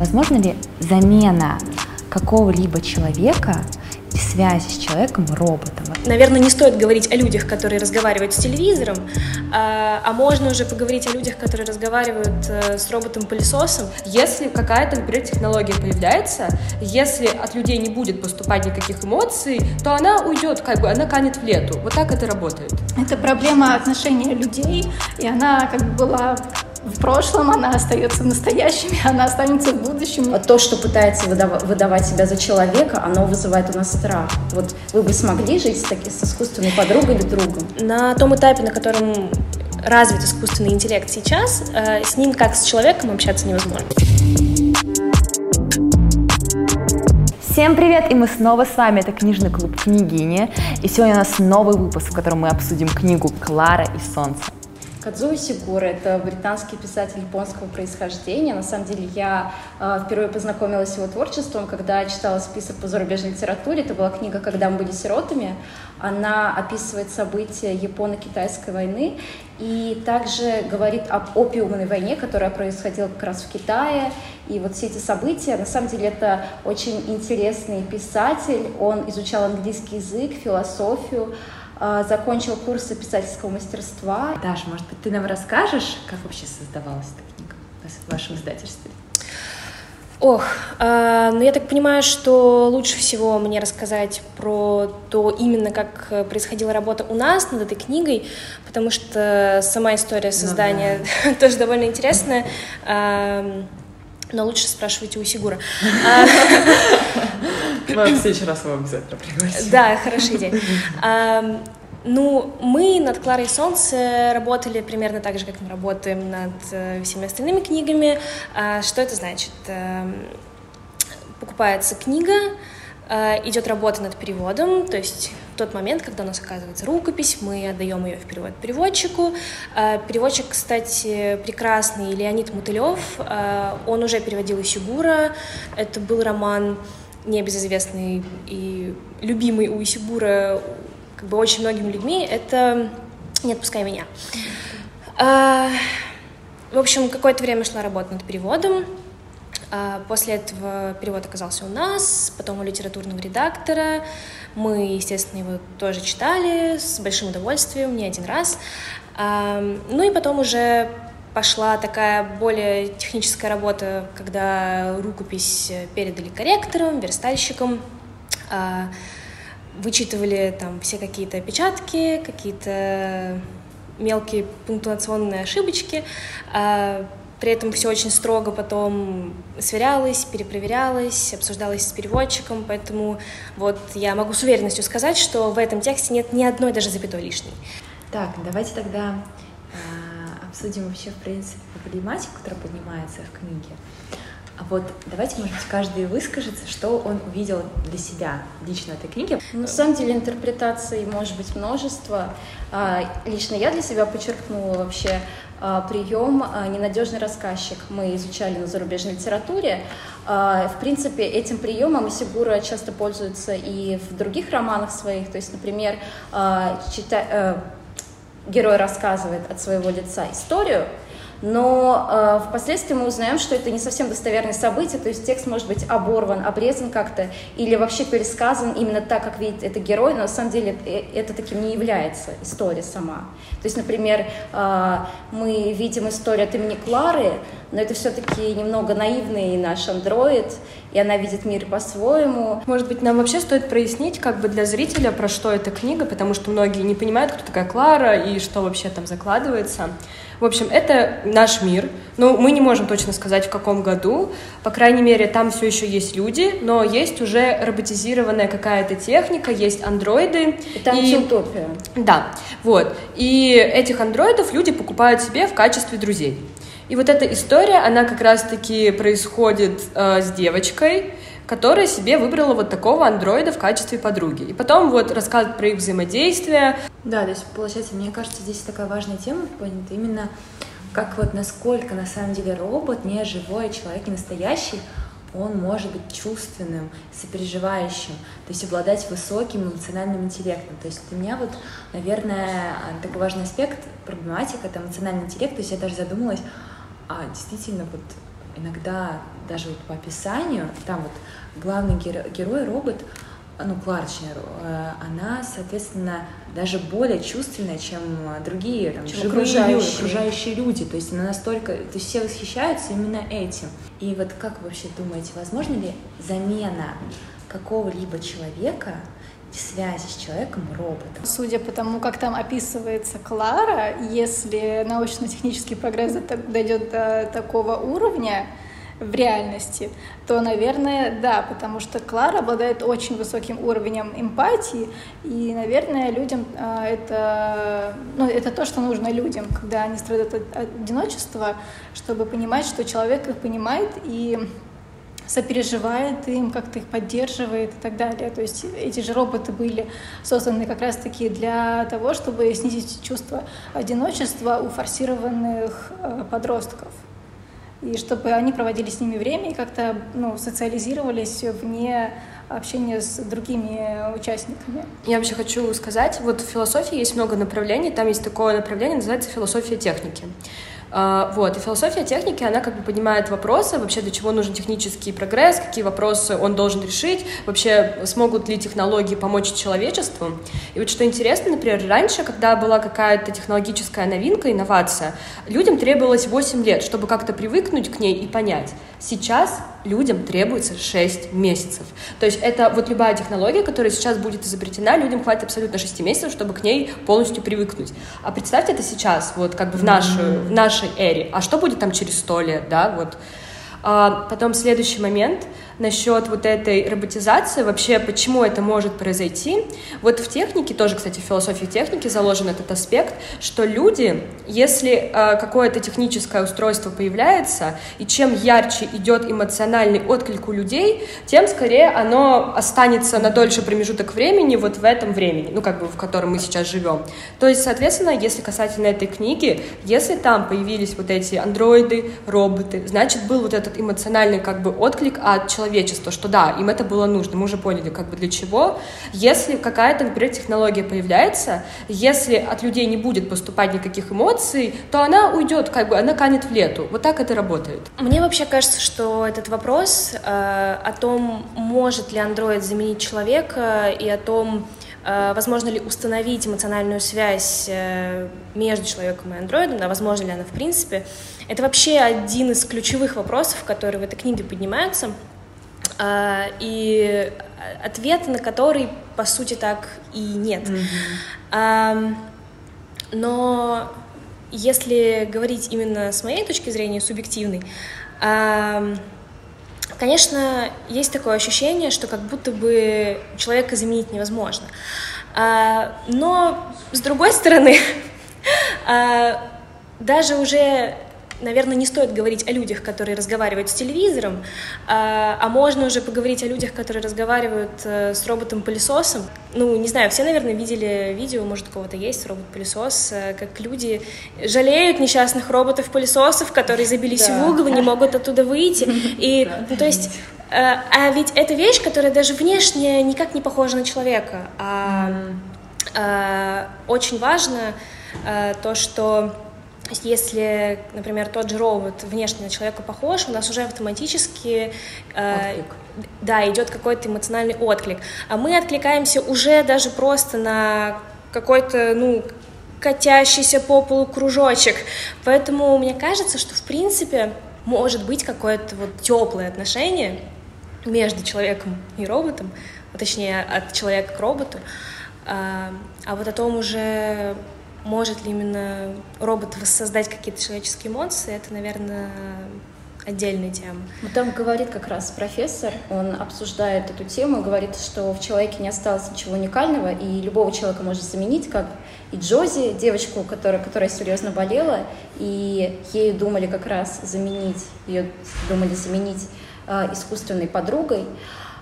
Возможно ли замена какого-либо человека без связи с человеком роботом? Наверное, не стоит говорить о людях, которые разговаривают с телевизором, а, а можно уже поговорить о людях, которые разговаривают э, с роботом-пылесосом. Если какая-то, например, технология появляется, если от людей не будет поступать никаких эмоций, то она уйдет, как бы она канет в лету. Вот так это работает. Это проблема отношения людей, и она как бы была в прошлом, она остается в настоящем, и она останется в будущем. А то, что пытается выдав- выдавать себя за человека, оно вызывает у нас страх. Вот вы бы смогли жить с, таки, с искусственной подругой или другом? На том этапе, на котором развит искусственный интеллект сейчас, э, с ним как с человеком общаться невозможно. Всем привет! И мы снова с вами, это книжный клуб «Княгиня». И сегодня у нас новый выпуск, в котором мы обсудим книгу «Клара и солнце». Кадзуо Сигура – это британский писатель японского происхождения. На самом деле я э, впервые познакомилась с его творчеством, когда читала список по зарубежной литературе. Это была книга «Когда мы были сиротами». Она описывает события Японо-Китайской войны и также говорит об опиумной войне, которая происходила как раз в Китае. И вот все эти события, на самом деле это очень интересный писатель. Он изучал английский язык, философию, закончил курсы писательского мастерства. Даша, может быть, ты нам расскажешь, как вообще создавалась эта книга в вашем издательстве? Ох, э, ну я так понимаю, что лучше всего мне рассказать про то именно, как происходила работа у нас над этой книгой, потому что сама история создания ну, да. тоже довольно интересная. Э, но лучше спрашивайте у Сигура. Мы в следующий раз его обязательно пригласим. Да, хорошая идея. Ну, мы над Кларой Солнце работали примерно так же, как мы работаем над э, всеми остальными книгами. А, что это значит? Покупается книга, э, идет работа над переводом, то есть в тот момент, когда у нас оказывается рукопись, мы отдаем ее в перевод переводчику. Э, переводчик, кстати, прекрасный Леонид Мутылев, он уже переводил Исигура, это был роман небезызвестный и любимый у Исигура как бы очень многими людьми, это «Не отпускай меня». А, в общем, какое-то время шла работа над переводом. А, после этого перевод оказался у нас, потом у литературного редактора. Мы, естественно, его тоже читали с большим удовольствием, не один раз. А, ну и потом уже пошла такая более техническая работа, когда рукопись передали корректорам, верстальщикам вычитывали там все какие-то опечатки, какие-то мелкие пунктуационные ошибочки, а при этом все очень строго потом сверялось, перепроверялось, обсуждалось с переводчиком, поэтому вот я могу с уверенностью сказать, что в этом тексте нет ни одной даже запятой лишней. Так, давайте тогда э, обсудим вообще, в принципе, проблематику, которая поднимается в книге. А вот давайте, может быть, каждый выскажется, что он увидел для себя лично этой книге. Ну, на самом деле интерпретаций может быть множество. А, лично я для себя подчеркнула вообще а, прием «ненадежный рассказчик». Мы изучали на зарубежной литературе. В принципе, этим приемом Исигура часто пользуется и в других романах своих. То есть, например, чита... Герой рассказывает от своего лица историю, но э, впоследствии мы узнаем, что это не совсем достоверное событие, то есть текст может быть оборван, обрезан как-то, или вообще пересказан именно так, как видит это герой, но на самом деле э, это таким не является история сама. То есть, например, э, мы видим историю от имени Клары, но это все-таки немного наивный наш андроид, и она видит мир по-своему. Может быть, нам вообще стоит прояснить как бы для зрителя, про что эта книга, потому что многие не понимают, кто такая Клара и что вообще там закладывается. В общем, это наш мир. Но мы не можем точно сказать, в каком году. По крайней мере, там все еще есть люди, но есть уже роботизированная какая-то техника, есть андроиды. Это и... антиутопия. Да, вот. И этих андроидов люди покупают себе в качестве друзей. И вот эта история, она как раз-таки происходит э, с девочкой, которая себе выбрала вот такого андроида в качестве подруги. И потом вот рассказывает про их взаимодействие. Да, то есть, получается, мне кажется, здесь такая важная тема понята именно как вот насколько на самом деле робот, не живой человек, не настоящий, он может быть чувственным, сопереживающим, то есть обладать высоким эмоциональным интеллектом. То есть для меня вот, наверное, такой важный аспект, проблематика, это эмоциональный интеллект, то есть я даже задумалась, а действительно вот иногда даже вот по описанию, там вот главный герой робот, ну, Кларчнер, э, она, соответственно, даже более чувственная, чем другие там, чем живые окружающие. Люди, окружающие люди. То есть она настолько... То есть все восхищаются именно этим. И вот как вы вообще думаете, возможно ли замена какого-либо человека связи с человеком роботом. Судя по тому, как там описывается Клара, если научно-технический прогресс дойдет до такого уровня, в реальности, то, наверное, да, потому что Клара обладает очень высоким уровнем эмпатии, и, наверное, людям э, это, ну, это то, что нужно людям, когда они страдают от одиночества, чтобы понимать, что человек их понимает и сопереживает им, как-то их поддерживает и так далее. То есть эти же роботы были созданы как раз-таки для того, чтобы снизить чувство одиночества у форсированных э, подростков и чтобы они проводили с ними время и как-то ну, социализировались вне общения с другими участниками. Я вообще хочу сказать, вот в философии есть много направлений, там есть такое направление, называется философия техники. А, вот, и философия техники, она как бы поднимает вопросы, вообще для чего нужен технический прогресс, какие вопросы он должен решить, вообще смогут ли технологии помочь человечеству. И вот что интересно, например, раньше, когда была какая-то технологическая новинка, инновация, людям требовалось 8 лет, чтобы как-то привыкнуть к ней и понять. Сейчас людям требуется 6 месяцев. То есть это вот любая технология, которая сейчас будет изобретена, людям хватит абсолютно 6 месяцев, чтобы к ней полностью привыкнуть. А представьте это сейчас, вот как бы в, нашу, в нашей эре. А что будет там через 100 лет, да, вот. А потом следующий момент — насчет вот этой роботизации, вообще почему это может произойти. Вот в технике, тоже, кстати, в философии техники заложен этот аспект, что люди, если э, какое-то техническое устройство появляется, и чем ярче идет эмоциональный отклик у людей, тем скорее оно останется на дольше промежуток времени вот в этом времени, ну, как бы в котором мы сейчас живем. То есть, соответственно, если касательно этой книги, если там появились вот эти андроиды, роботы, значит, был вот этот эмоциональный как бы отклик от человека, человечества, что да, им это было нужно, мы уже поняли, как бы для чего. Если какая-то, например, технология появляется, если от людей не будет поступать никаких эмоций, то она уйдет, как бы она канет в лету. Вот так это работает. Мне вообще кажется, что этот вопрос э, о том, может ли андроид заменить человека, и о том, э, возможно ли установить эмоциональную связь э, между человеком и андроидом, да, возможно ли она в принципе, это вообще один из ключевых вопросов, которые в этой книге поднимаются. А, и ответ на который, по сути, так и нет. Mm-hmm. Но если говорить именно с моей точки зрения, субъективной, конечно, есть такое ощущение, что как будто бы человека заменить невозможно. А, но, с другой стороны, даже уже наверное, не стоит говорить о людях, которые разговаривают с телевизором, а, а можно уже поговорить о людях, которые разговаривают э, с роботом-пылесосом. Ну, не знаю, все, наверное, видели видео, может, у кого-то есть робот-пылесос, э, как люди жалеют несчастных роботов-пылесосов, которые забились да. в угол и не могут оттуда выйти. И, ну, то есть, э, а ведь это вещь, которая даже внешне никак не похожа на человека. А, а очень важно то, что то есть если, например, тот же робот внешне на человека похож, у нас уже автоматически э, да, идет какой-то эмоциональный отклик. А мы откликаемся уже даже просто на какой-то, ну, катящийся по полу кружочек. Поэтому мне кажется, что в принципе может быть какое-то вот теплое отношение между человеком и роботом, а точнее от человека к роботу. А, а вот о том уже может ли именно робот воссоздать какие-то человеческие эмоции, это, наверное, отдельная тема. Ну, там говорит как раз профессор, он обсуждает эту тему, говорит, что в человеке не осталось ничего уникального, и любого человека можно заменить, как и Джози, девочку, которая, которая серьезно болела, и ею думали как раз заменить, ее думали заменить э, искусственной подругой.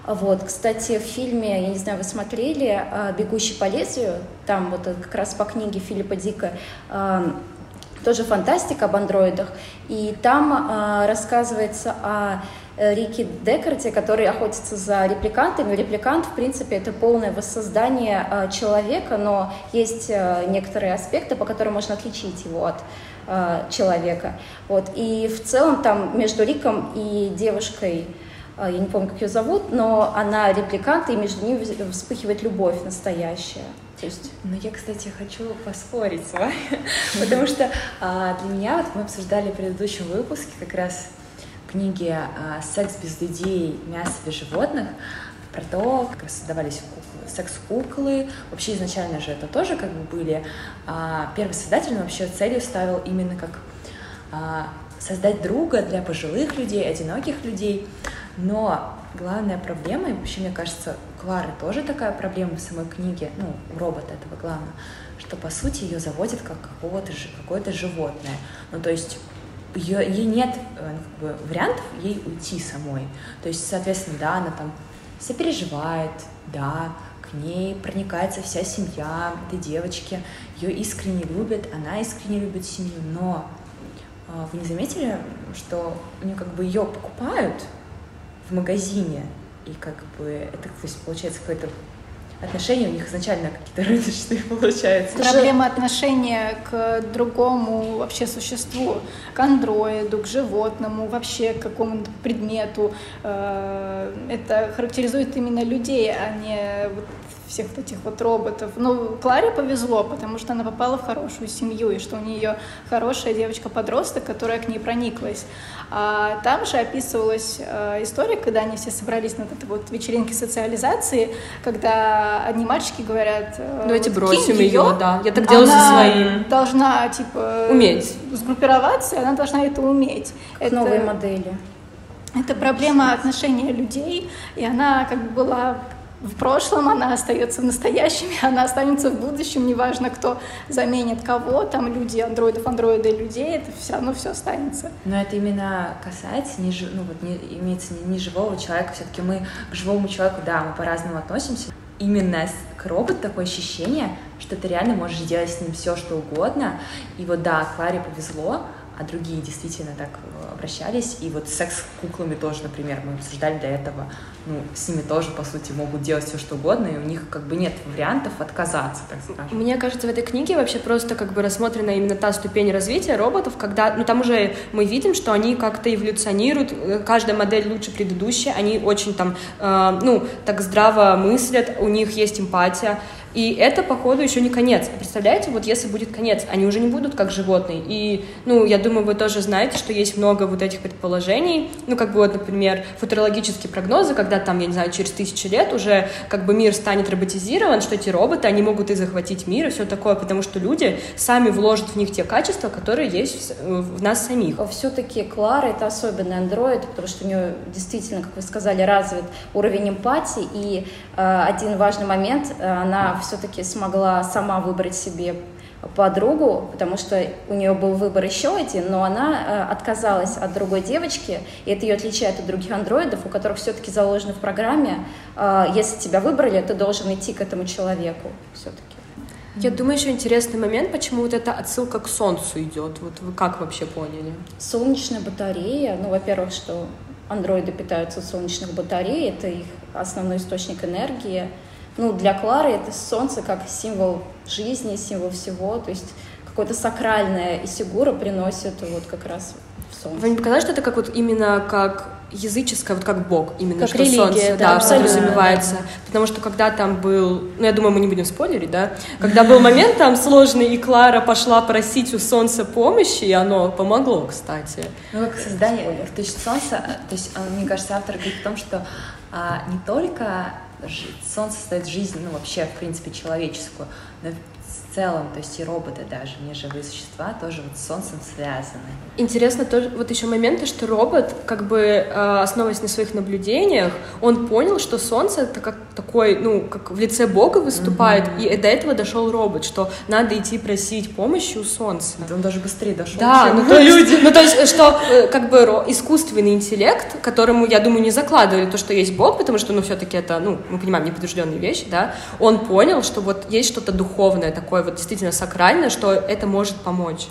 Вот, кстати, в фильме, я не знаю, вы смотрели а, «Бегущий по лезвию», там вот как раз по книге Филиппа Дика, а, тоже фантастика об андроидах, и там а, рассказывается о э, Рике Декарте, который охотится за репликантами. Репликант, в принципе, это полное воссоздание человека, но есть э, некоторые аспекты, по которым можно отличить его от э, человека. Вот. И в целом там между Риком и девушкой, э, я не помню, как ее зовут, но она репликант, и между ними вспыхивает любовь настоящая. То есть... Ну, я, кстати, хочу поспорить с вами, потому что а, для меня, вот мы обсуждали в предыдущем выпуске как раз книги а, «Секс без людей, мясо без животных», про то, как создавались секс-куклы. Вообще изначально же это тоже как бы были. А, первый создатель вообще целью ставил именно как создать друга для пожилых людей, одиноких людей. Но главная проблема, и вообще, мне кажется, Клары тоже такая проблема в самой книге, ну, у робота этого главного, что, по сути, ее заводят как какого-то, какое-то животное. Ну, то есть ее, ей нет э, как бы, вариантов ей уйти самой. То есть, соответственно, да, она там сопереживает, да, к ней проникается вся семья этой девочки, ее искренне любят, она искренне любит семью, но а, вы не заметили, что у нее как бы ее покупают в магазине, и как бы это, то есть, получается какой-то отношения у них изначально какие-то рыночные получаются. Проблема отношения к другому вообще существу, к андроиду, к животному, вообще к какому-то предмету. Э, это характеризует именно людей, а не всех вот этих вот роботов. Ну, Кларе повезло, потому что она попала в хорошую семью, и что у нее хорошая девочка-подросток, которая к ней прониклась. А там же описывалась э, история, когда они все собрались на этой вот вечеринке социализации, когда одни мальчики говорят... Э, Давайте вот, бросим ее, ее, да. Я так делаю со своим. должна, типа... Уметь. Сгруппироваться, она должна это уметь. Как это... новые модели. Это проблема отношения людей, и она как бы была в прошлом, она остается в настоящем, и она останется в будущем, неважно, кто заменит кого, там люди, андроидов, андроиды, людей, это все равно все останется. Но это именно касается, не, ну вот не, имеется не, не живого человека, все-таки мы к живому человеку, да, мы по-разному относимся. Именно к роботу такое ощущение, что ты реально можешь делать с ним все, что угодно. И вот да, Кларе повезло, а другие действительно так обращались. И вот секс с куклами тоже, например, мы обсуждали до этого, ну, с ними тоже, по сути, могут делать все, что угодно, и у них как бы нет вариантов отказаться, так скажем. Мне кажется, в этой книге вообще просто как бы рассмотрена именно та ступень развития роботов, когда, ну, там уже мы видим, что они как-то эволюционируют, э, каждая модель лучше предыдущей, они очень там, э, ну, так здраво мыслят, у них есть эмпатия, и это, походу, еще не конец. Представляете, вот если будет конец, они уже не будут как животные. И, ну, я думаю, вы тоже знаете, что есть много вот этих предположений. Ну, как бы вот, например, футурологические прогнозы, когда там, я не знаю, через тысячу лет уже как бы мир станет роботизирован, что эти роботы, они могут и захватить мир и все такое, потому что люди сами вложат в них те качества, которые есть в, в нас самих. Все-таки Клара — это особенный андроид, потому что у нее действительно, как вы сказали, развит уровень эмпатии, и э, один важный момент, э, она все-таки смогла сама выбрать себе подругу, потому что у нее был выбор еще один, но она э, отказалась от другой девочки, и это ее отличает от других андроидов, у которых все-таки заложено в программе, э, если тебя выбрали, ты должен идти к этому человеку все-таки. Я думаю, еще интересный момент, почему вот эта отсылка к Солнцу идет. Вот вы как вообще поняли? Солнечная батарея. Ну, во-первых, что андроиды питаются от солнечных батарей, это их основной источник энергии. Ну, для Клары это солнце как символ жизни, символ всего, то есть какое-то сакральное и Сигура приносит вот как раз в солнце. Вам не показалось, что это как вот именно как языческое, вот как Бог, именно как что религия, солнце, да, да, подразумевается. Да, да. Потому что когда там был, ну я думаю, мы не будем спойлерить, да, когда был момент там сложный, и Клара пошла просить у солнца помощи, и оно помогло, кстати. Ну как создание, то есть солнце, то есть а, мне кажется, автор говорит о том, что а, не только солнце создает жизнь, ну, вообще, в принципе, человеческую, но целом, то есть и роботы даже, неживые существа тоже вот с солнцем связаны. Интересно тоже вот еще моменты, что робот, как бы э, основываясь на своих наблюдениях, он понял, что солнце это как такой, ну, как в лице Бога выступает, mm-hmm. и до этого дошел робот, что надо идти просить помощи у солнца. Это он даже быстрее дошел. Да, ну то, есть, ну то есть, что э, как бы искусственный интеллект, которому, я думаю, не закладывали то, что есть Бог, потому что, ну, все-таки это, ну, мы понимаем, неподтвержденные вещи, да, он понял, что вот есть что-то духовное такое, вот действительно сакральное, что это может помочь.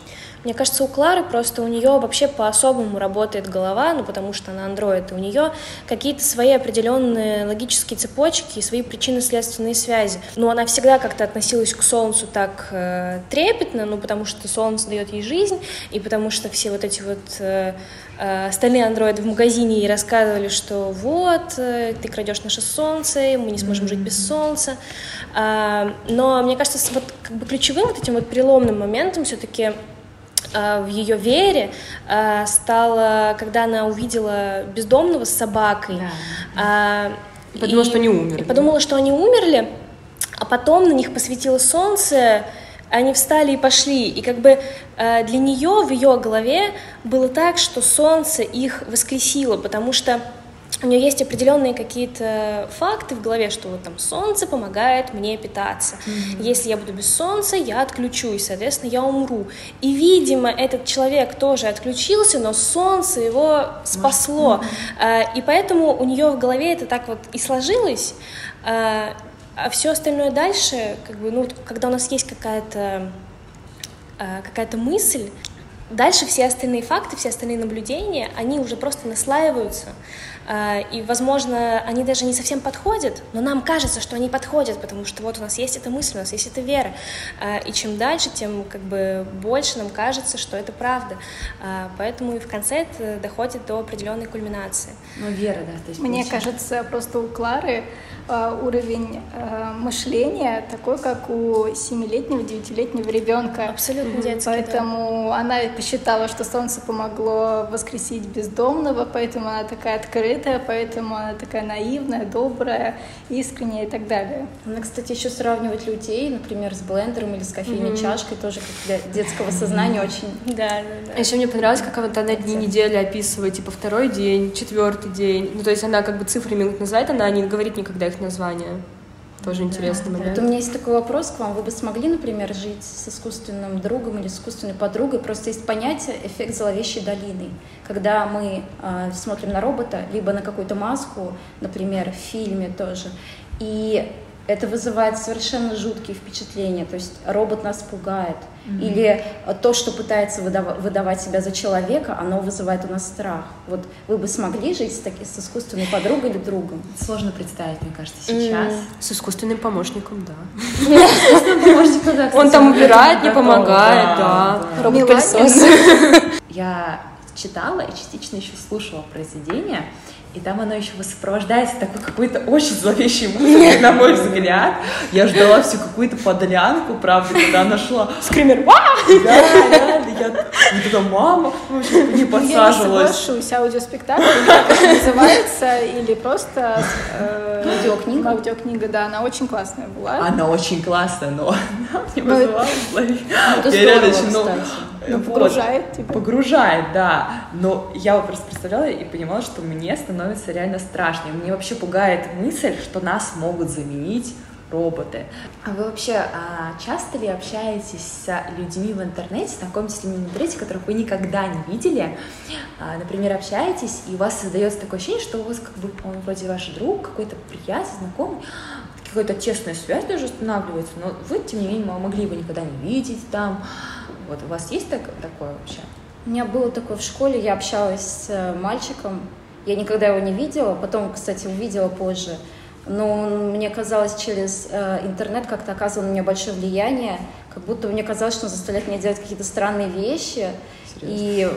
Мне кажется, у Клары просто у нее вообще по-особому работает голова, ну потому что она андроид, и у нее какие-то свои определенные логические цепочки и свои причинно-следственные связи. Но она всегда как-то относилась к Солнцу так э, трепетно, ну потому что Солнце дает ей жизнь, и потому что все вот эти вот э, э остальные андроиды в магазине ей рассказывали, что вот, э, ты крадешь наше Солнце, мы не сможем жить без Солнца. Э, но мне кажется, вот как бы ключевым вот этим вот переломным моментом все-таки в ее вере э, стало, когда она увидела бездомного с собакой. Да. Э, подумала, и, что они умерли. И подумала, что они умерли, а потом на них посветило солнце, они встали и пошли. И как бы для нее в ее голове было так, что солнце их воскресило, потому что у нее есть определенные какие-то факты в голове, что вот там солнце помогает мне питаться. Mm-hmm. Если я буду без солнца, я отключусь, соответственно, я умру. И, видимо, этот человек тоже отключился, но солнце его спасло. Mm-hmm. И поэтому у нее в голове это так вот и сложилось. А, а все остальное дальше, как бы, ну, когда у нас есть какая-то а, какая-то мысль, дальше все остальные факты, все остальные наблюдения, они уже просто наслаиваются. А, и, возможно, они даже не совсем подходят, но нам кажется, что они подходят, потому что вот у нас есть эта мысль, у нас есть эта вера. А, и чем дальше, тем как бы больше нам кажется, что это правда. А, поэтому и в конце это доходит до определенной кульминации. Ну, вера, да. То есть Мне получается. кажется, просто у Клары уровень мышления такой, как у семилетнего, девятилетнего ребенка. Абсолютно детский. Поэтому да. она посчитала, что солнце помогло воскресить бездомного, поэтому она такая открытая, поэтому она такая наивная, добрая, искренняя и так далее. Она, кстати, еще сравнивать людей, например, с блендером или с кофейной mm-hmm. чашкой, тоже как для детского сознания очень. Да, да, да. А еще мне понравилось, как она дни недели описывает, типа второй день, четвертый день. Ну, то есть она как бы цифрами называет, она не говорит никогда их их название. Тоже интересный да, момент. Вот у меня есть такой вопрос к вам. Вы бы смогли, например, жить с искусственным другом или с искусственной подругой? Просто есть понятие эффект зловещей долины. Когда мы э, смотрим на робота, либо на какую-то маску, например, в фильме тоже, и это вызывает совершенно жуткие впечатления. То есть робот нас пугает. Mm-hmm. Или то, что пытается выдав- выдавать себя за человека, оно вызывает у нас страх. Вот вы бы смогли жить с, таки, с искусственной подругой или другом? Сложно представить, мне кажется, сейчас. Mm-hmm. С искусственным помощником, да. Он там убирает, не помогает, да. Робот-пылесос. Я читала и частично еще слушала произведение и там оно еще сопровождается такой какой-то очень зловещей музыкой, на мой взгляд. Я ждала всю какую-то подлянку, правда, когда она шла. Скример, Да, реально, я эта мама вообще не подсаживалась. Я не соглашусь, аудиоспектакль, как это называется, или просто э, аудиокнига. Аудиокнига, да, она очень классная была. Она очень классная, но она мне вызывала зловещую. Здорово, кстати. Ну, погружает тебя. Погружает, да. Но я вот просто представляла и понимала, что мне становится реально страшно. И мне вообще пугает мысль, что нас могут заменить роботы. А вы вообще а, часто ли общаетесь с людьми в интернете, знакомитесь с людьми в интернете, которых вы никогда не видели? А, например, общаетесь, и у вас создается такое ощущение, что у вас как бы он вроде ваш друг, какой-то приятель, знакомый, какая-то тесная связь даже устанавливается, но вы, тем не менее, могли его никогда не видеть там, вот у вас есть так, такое вообще? У меня было такое в школе, я общалась с э, мальчиком, я никогда его не видела, потом, кстати, увидела позже, но мне казалось, через э, интернет как-то оказывал на меня большое влияние, как будто мне казалось, что он заставляет меня делать какие-то странные вещи, Серьезно? и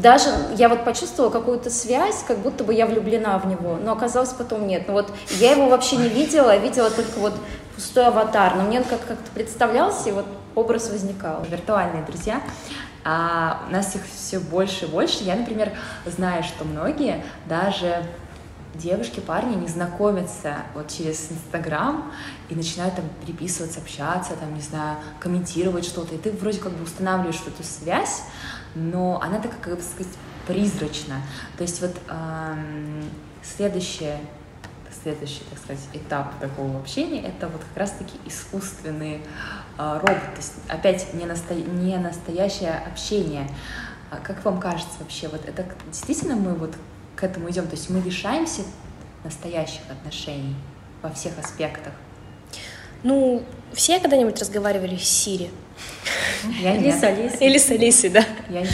даже я вот почувствовала какую-то связь, как будто бы я влюблена в него, но оказалось потом нет. Ну вот я его вообще не видела, видела только вот пустой аватар, но мне он как- как-то представлялся, и вот образ возникал. Виртуальные друзья. А у нас их все больше и больше. Я, например, знаю, что многие даже девушки, парни не знакомятся вот через Инстаграм и начинают там переписываться, общаться, там, не знаю, комментировать что-то. И ты вроде как бы устанавливаешь эту связь, но она такая, как бы сказать, призрачна. То есть вот эм, следующее следующий, так сказать, этап такого общения это вот как раз-таки искусственный э, робот, то есть опять не, насто... не настоящее общение. А как вам кажется вообще, вот это действительно мы вот к этому идем, то есть мы лишаемся настоящих отношений во всех аспектах? Ну, все когда-нибудь разговаривали с Сири? Я Или нет. с Алисой. Или с Алисой, да. Я нет.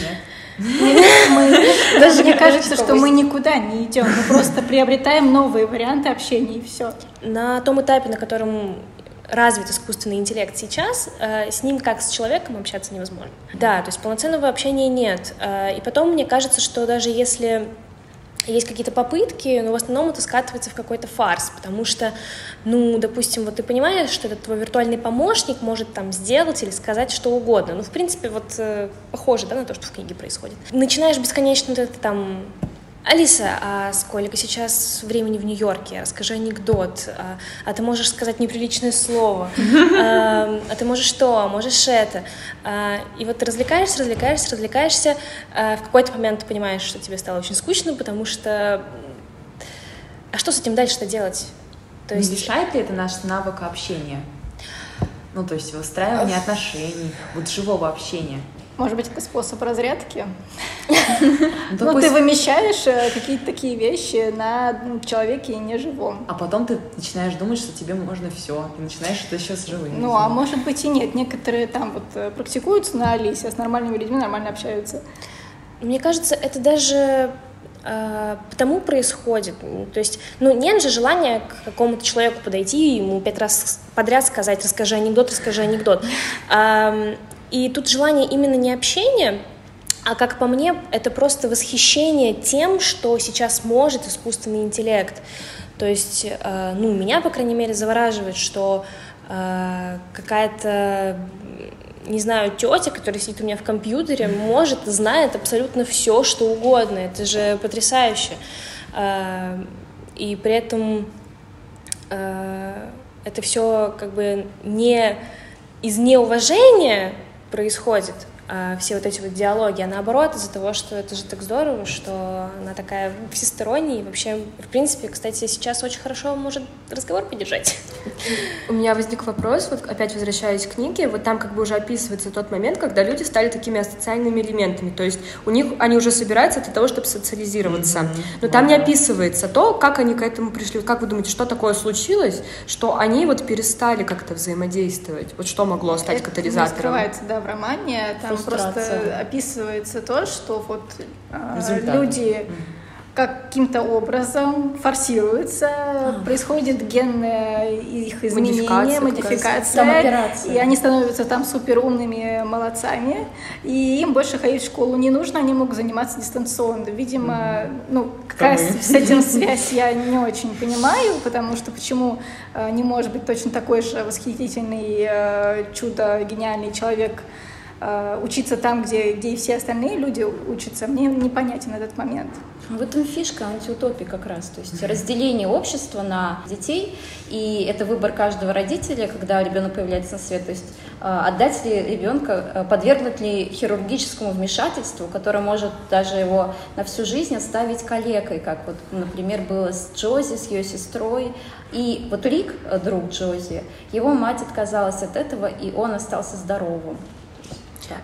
Даже мне кажется, что мы никуда не идем, мы просто приобретаем новые варианты общения и все. На том этапе, на котором развит искусственный интеллект сейчас, э, с ним как с человеком общаться невозможно. Да, то есть полноценного общения нет. Э, и потом мне кажется, что даже если есть какие-то попытки, но в основном это скатывается в какой-то фарс, потому что, ну, допустим, вот ты понимаешь, что этот твой виртуальный помощник может там сделать или сказать что угодно. Ну, в принципе, вот э, похоже, да, на то, что в книге происходит. Начинаешь бесконечно вот это там Алиса, а сколько сейчас времени в Нью-Йорке? Расскажи анекдот. А, а ты можешь сказать неприличное слово. А, а ты можешь что? Можешь это. А, и вот ты развлекаешься, развлекаешься, развлекаешься. А в какой-то момент ты понимаешь, что тебе стало очень скучно, потому что... А что с этим дальше-то делать? То есть... Не лишает ли это наш навык общения? Ну, то есть выстраивание отношений, вот живого общения. Может быть, это способ разрядки? Ну, ты вымещаешь э, какие-то такие вещи на человеке неживом. А потом ты начинаешь думать, что тебе можно все, и начинаешь это еще с живым. Ну, а может быть и нет. Некоторые там вот э, практикуются на Алисе, а с нормальными людьми нормально общаются. Мне кажется, это даже э, потому происходит. То есть, ну, нет же желания к какому-то человеку подойти и ему пять раз подряд сказать, расскажи анекдот, расскажи анекдот. И тут желание именно не общения, а как по мне, это просто восхищение тем, что сейчас может искусственный интеллект. То есть, э, ну, меня, по крайней мере, завораживает, что э, какая-то не знаю, тетя, которая сидит у меня в компьютере, может, знает абсолютно все, что угодно. Это же потрясающе. Э, и при этом это все как бы не из неуважения происходит, все вот эти вот диалоги, а наоборот из-за того, что это же так здорово, что она такая всесторонняя, и вообще, в принципе, кстати, сейчас очень хорошо может разговор поддержать. У меня возник вопрос, вот опять возвращаясь к книге, вот там как бы уже описывается тот момент, когда люди стали такими асоциальными элементами, то есть у них, они уже собираются для того, чтобы социализироваться, mm-hmm. но там не описывается то, как они к этому пришли, как вы думаете, что такое случилось, что они вот перестали как-то взаимодействовать, вот что могло стать это катализатором? Это скрывается, да, в романе, там просто описывается то, что вот Результаты. люди каким-то образом форсируются, а. происходит генное их изменение, модификация, модификация и они становятся там супер умными молодцами, и им больше ходить в школу не нужно, они могут заниматься дистанционно. Видимо, ну, какая с этим связь, я не очень понимаю, потому что почему э, не может быть точно такой же восхитительный, э, чудо, гениальный человек, Э, учиться там, где, где и все остальные люди учатся, мне непонятен этот момент. В этом фишка антиутопии как раз, то есть разделение общества на детей, и это выбор каждого родителя, когда ребенок появляется на свет, то есть э, отдать ли ребенка, э, подвергнуть ли хирургическому вмешательству, которое может даже его на всю жизнь оставить калекой, как вот, например, было с Джози, с ее сестрой, и вот Рик, друг Джози, его мать отказалась от этого, и он остался здоровым.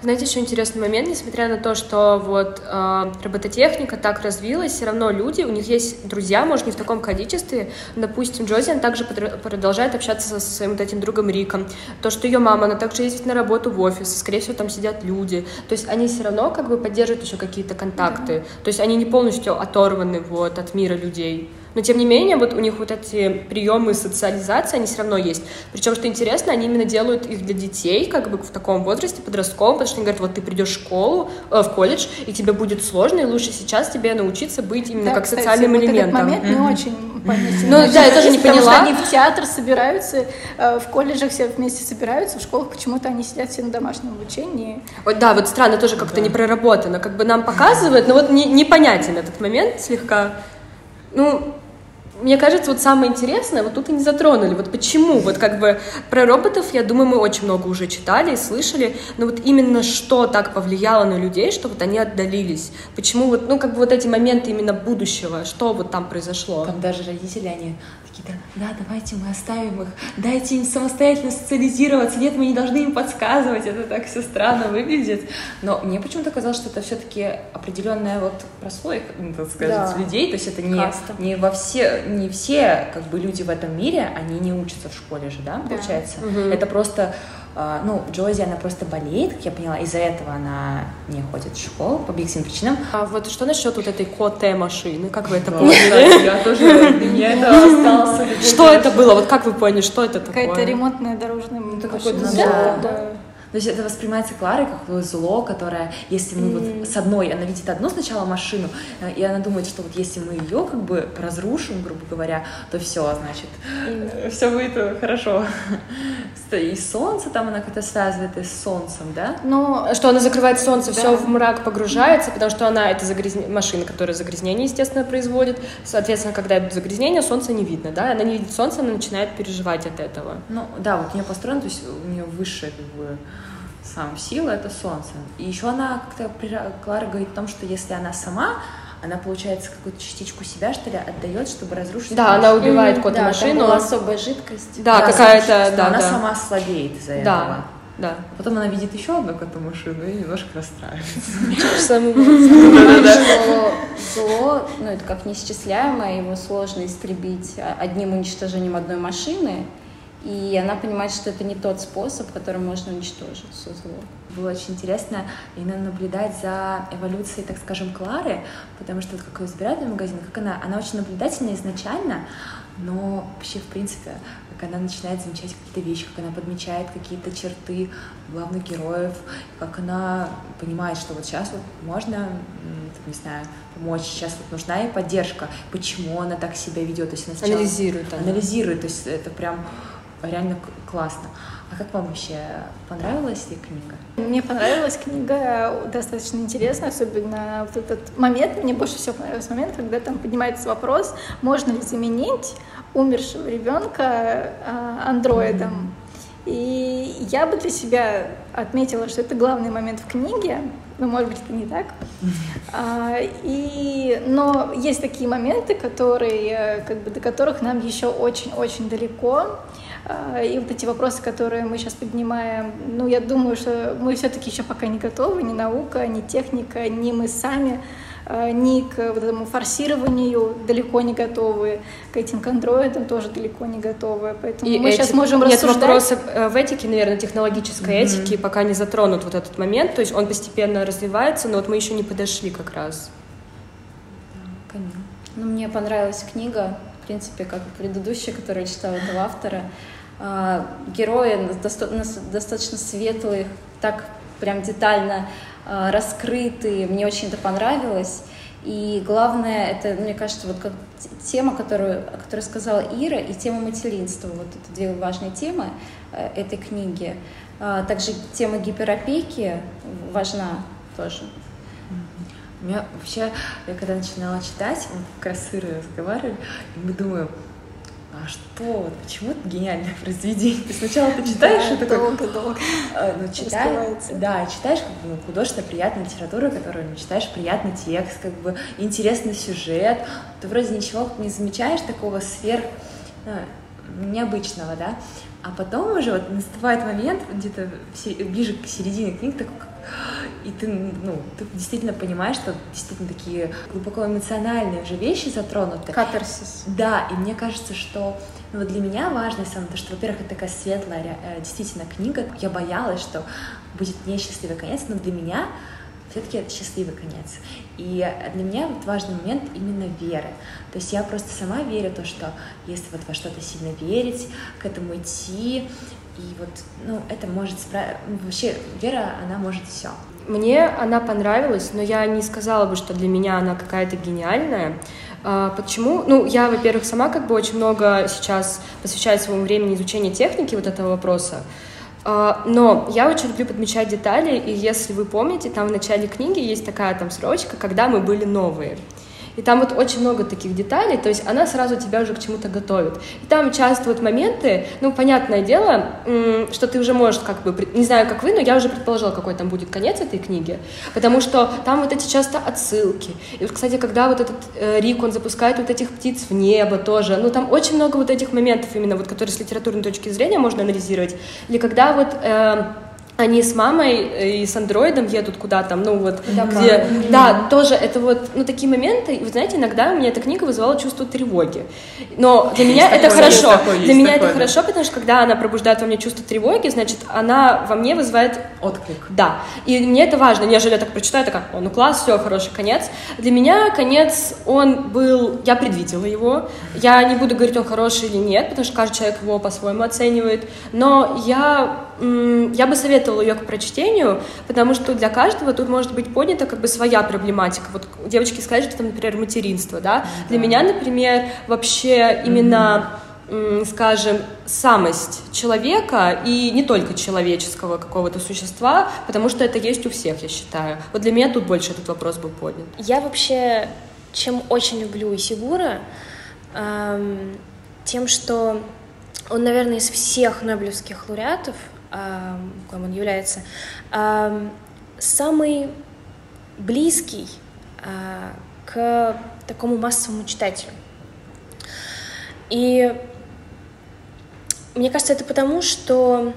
Знаете, еще интересный момент, несмотря на то, что вот э, робототехника так развилась, все равно люди, у них есть друзья, может, не в таком количестве. Допустим, Джози, также продолжает общаться со своим вот этим другом Риком. То, что ее мама, она также ездит на работу в офис, скорее всего, там сидят люди. То есть они все равно как бы поддерживают еще какие-то контакты. Да. То есть они не полностью оторваны вот от мира людей. Но тем не менее, вот у них вот эти приемы социализации, они все равно есть. Причем, что интересно, они именно делают их для детей, как бы в таком возрасте, подростковом, потому что они говорят, вот ты придешь в школу, э, в колледж, и тебе будет сложно, и лучше сейчас тебе научиться быть именно да, как кстати, социальным вот элементом. Этот момент mm-hmm. не очень понятен. Ну да, я тоже не поняла. Потому что они в театр собираются, э, в колледжах все вместе собираются, в школах почему-то они сидят все на домашнем обучении. Вот да, вот странно, тоже как-то да. не проработано. Как бы нам показывают, но вот не, непонятен этот момент слегка. Ну, мне кажется, вот самое интересное, вот тут и не затронули. Вот почему? Вот как бы про роботов, я думаю, мы очень много уже читали и слышали, но вот именно что так повлияло на людей, что вот они отдалились? Почему вот, ну, как бы вот эти моменты именно будущего, что вот там произошло? Там даже родители, они такие, да, да, давайте мы оставим их, дайте им самостоятельно социализироваться, нет, мы не должны им подсказывать, это так все странно выглядит. Но мне почему-то казалось, что это все-таки определенная вот прослойка, ну, так сказать, да. людей, то есть это не, не во все, не все как бы люди в этом мире, они не учатся в школе же, да, да. получается? Угу. Это просто ну, Джози, она просто болеет, как я поняла, из-за этого она не ходит в школу по объективным причинам. А вот что насчет вот этой коте машины, как вы это поняли? Я тоже, для это осталось. Что это было? Вот как вы поняли, что это такое? Какая-то ремонтная дорожная машина. Это какой-то то есть это воспринимается Кларой как зло, которое, если мы mm. вот с одной, она видит одну сначала машину, э, и она думает, что вот если мы ее как бы разрушим, грубо говоря, то все, значит, mm. все будет хорошо. И солнце там она как-то связывает и с солнцем, да? Ну, что она закрывает солнце, да. все в мрак погружается, потому что она это загрязне... машина, которая загрязнение, естественно, производит. Соответственно, когда загрязнение, солнце не видно, да? Она не видит солнце, она начинает переживать от этого. Ну, да, вот у нее построено, то есть у нее высшее как бы сам сила — это солнце. И еще она как-то, Клара говорит о том, что если она сама, она, получается, какую-то частичку себя, что ли, отдает, чтобы разрушить. Да, она убивает да, машину. Была особая жидкость. Да, да какая-то, да, Она да. сама слабеет из-за да. этого. Да. Потом она видит еще одну коту машину и немножко расстраивается. Зло, ну это как неисчисляемое, его сложно истребить одним уничтожением одной машины. И она понимает, что это не тот способ, которым можно уничтожить все зло. Было очень интересно именно наблюдать за эволюцией, так скажем, Клары, потому что вот как ее забирают в магазин, как она, она очень наблюдательна изначально, но вообще, в принципе, как она начинает замечать какие-то вещи, как она подмечает какие-то черты главных героев, как она понимает, что вот сейчас вот можно, не знаю, помочь, сейчас вот нужна ей поддержка, почему она так себя ведет, то есть она сначала анализирует, она. анализирует, то есть это прям реально классно. А как вам вообще понравилась ли книга? Мне понравилась книга, достаточно интересная, особенно вот этот момент, мне больше всего понравился момент, когда там поднимается вопрос, можно ли заменить умершего ребенка а, андроидом. И я бы для себя отметила, что это главный момент в книге, но, может быть, это не так. А, и, но есть такие моменты, которые, как бы, до которых нам еще очень-очень далеко. А, и вот эти вопросы, которые мы сейчас поднимаем, ну, я думаю, что мы все-таки еще пока не готовы, ни наука, ни техника, ни мы сами, а, ни к вот этому форсированию далеко не готовы, к этим андроидам тоже далеко не готовы. Поэтому и мы эти... сейчас можем Нет рассуждать. вопросы э, в этике, наверное, технологической mm-hmm. этики пока не затронут вот этот момент. То есть он постепенно развивается, но вот мы еще не подошли как раз. Да, Ну, мне понравилась книга, в принципе, как предыдущая, которую читала этого автора. А, герои достаточно светлые, так прям детально а, раскрытые. Мне очень это понравилось. И главное, это, мне кажется, вот как тема, которую, о сказала Ира, и тема материнства. Вот это две важные темы э, этой книги. А, также тема гиперопеки важна тоже. У меня вообще, я когда начинала читать, мы как раз с Ирой разговаривали, и мы думаем, а что, почему это гениальное произведение? Ты сначала ты читаешь да, и такой... Долго-долго а, ну, читаешь, да, читаешь как бы, ну, художественно приятную литературу, которую ну, читаешь приятный текст, как бы интересный сюжет. Ты вроде ничего не замечаешь такого сверх ну, необычного, да? А потом уже вот наступает момент, где-то ближе к середине книги, такой, и ты, ну, ты действительно понимаешь, что действительно такие глубоко эмоциональные уже вещи затронуты. Катарсис. Да, и мне кажется, что ну, вот для меня важно самое то, что, во-первых, это такая светлая э, действительно книга. Я боялась, что будет несчастливый конец, но для меня все-таки это счастливый конец. И для меня вот важный момент именно веры. То есть я просто сама верю в то, что если вот во что-то сильно верить, к этому идти, и вот, ну, это может справиться. Вообще, вера, она может все. Мне она понравилась, но я не сказала бы, что для меня она какая-то гениальная. А, почему? Ну, я, во-первых, сама как бы очень много сейчас посвящаю своему времени изучению техники вот этого вопроса. А, но я очень люблю подмечать детали, и если вы помните, там в начале книги есть такая там строчка, когда мы были новые. И там вот очень много таких деталей, то есть она сразу тебя уже к чему-то готовит. И там часто вот моменты, ну, понятное дело, что ты уже можешь как бы, не знаю, как вы, но я уже предположила, какой там будет конец этой книги, потому что там вот эти часто отсылки. И вот, кстати, когда вот этот э, Рик, он запускает вот этих птиц в небо тоже, ну, там очень много вот этих моментов именно, вот, которые с литературной точки зрения можно анализировать. Или когда вот... Э, они с мамой и с андроидом едут куда-то, ну вот, да, где, mm-hmm. да, тоже это вот, ну такие моменты, вы знаете, иногда у меня эта книга вызывала чувство тревоги, но для меня это хорошо, для меня это хорошо, потому что когда она пробуждает во мне чувство тревоги, значит, она во мне вызывает отклик, да, и мне это важно, нежели я так прочитаю, такая, о, ну класс, все, хороший конец, для меня конец, он был, я предвидела его, я не буду говорить, он хороший или нет, потому что каждый человек его по-своему оценивает, но я, я бы советовала ее к прочтению, потому что для каждого тут может быть поднята как бы своя проблематика. Вот девочки сказали, что там, например, материнство, да? да. Для меня, например, вообще именно скажем, самость человека и не только человеческого какого-то существа, потому что это есть у всех, я считаю. Вот для меня тут больше этот вопрос был поднят. Я вообще, чем очень люблю Исигура, эм, тем, что он, наверное, из всех нобелевских лауреатов кем он является, самый близкий а, к такому массовому читателю. И мне кажется, это потому, что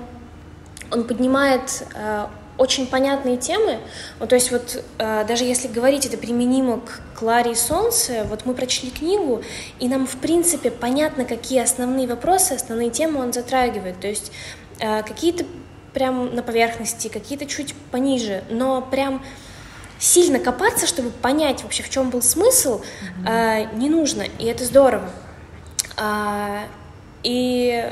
он поднимает а, очень понятные темы. Вот, то есть вот э, даже если говорить это применимо к Кларе и Солнце, вот мы прочли книгу, и нам в принципе понятно, какие основные вопросы, основные темы он затрагивает. То есть какие-то прям на поверхности, какие-то чуть пониже, но прям сильно копаться, чтобы понять вообще, в чем был смысл, mm-hmm. э, не нужно, и это здорово. А, и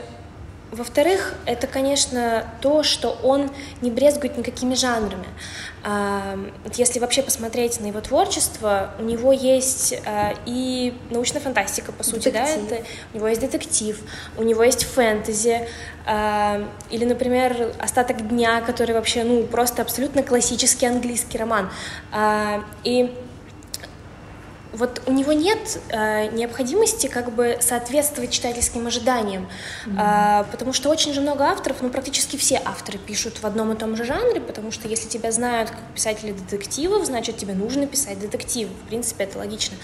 во-вторых, это, конечно, то, что он не брезгует никакими жанрами. Если вообще посмотреть на его творчество, у него есть а, и научная фантастика, по сути, детектив. да, это, у него есть детектив, у него есть фэнтези, или, например, «Остаток дня», который вообще, ну, просто абсолютно классический английский роман. А, и вот у него нет э, необходимости как бы соответствовать читательским ожиданиям, mm-hmm. э, потому что очень же много авторов, ну практически все авторы пишут в одном и том же жанре, потому что если тебя знают как писателя детективов, значит тебе нужно писать детектив, в принципе это логично.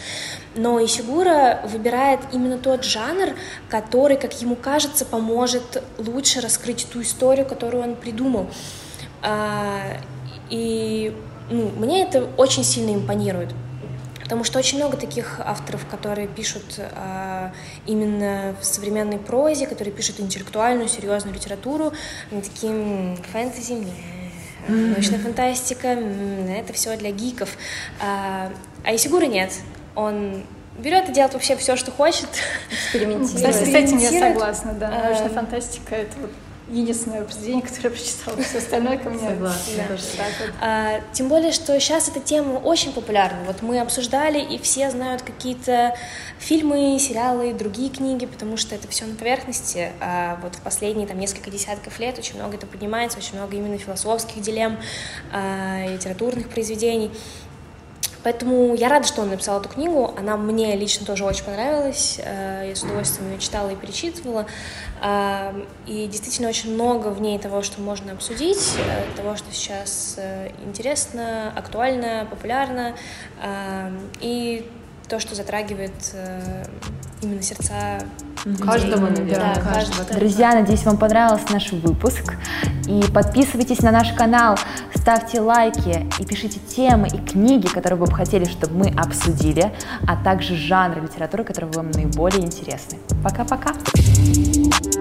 Но Исигура выбирает именно тот жанр, который, как ему кажется, поможет лучше раскрыть ту историю, которую он придумал. Э, и ну, мне это очень сильно импонирует. Потому что очень много таких авторов, которые пишут а, именно в современной прозе, которые пишут интеллектуальную, серьезную литературу, они такие фэнтези, mm-hmm. научная фантастика, это все для гиков. А, а Исигура нет. Он берет и делает вообще все, что хочет. Экспериментирует. Кстати, с этим я согласна, да. Научная фантастика — это вот единственное произведение, которое я прочитала, все остальное ко мне. Согласна, да. тоже так вот. а, Тем более, что сейчас эта тема очень популярна. Вот мы обсуждали, и все знают какие-то фильмы, сериалы, другие книги, потому что это все на поверхности. А вот в последние там несколько десятков лет очень много это поднимается, очень много именно философских дилемм, а, литературных произведений. Поэтому я рада, что он написал эту книгу. Она мне лично тоже очень понравилась. Э, я с удовольствием ее читала и перечитывала. Э, и действительно очень много в ней того, что можно обсудить, э, того, что сейчас интересно, актуально, популярно. И то, что затрагивает именно сердца Каждого, наверное. Да, каждого. Друзья, надеюсь, вам понравился наш выпуск. И подписывайтесь на наш канал, ставьте лайки и пишите темы и книги, которые вы бы хотели, чтобы мы обсудили, а также жанры литературы, которые вам наиболее интересны. Пока-пока! thank you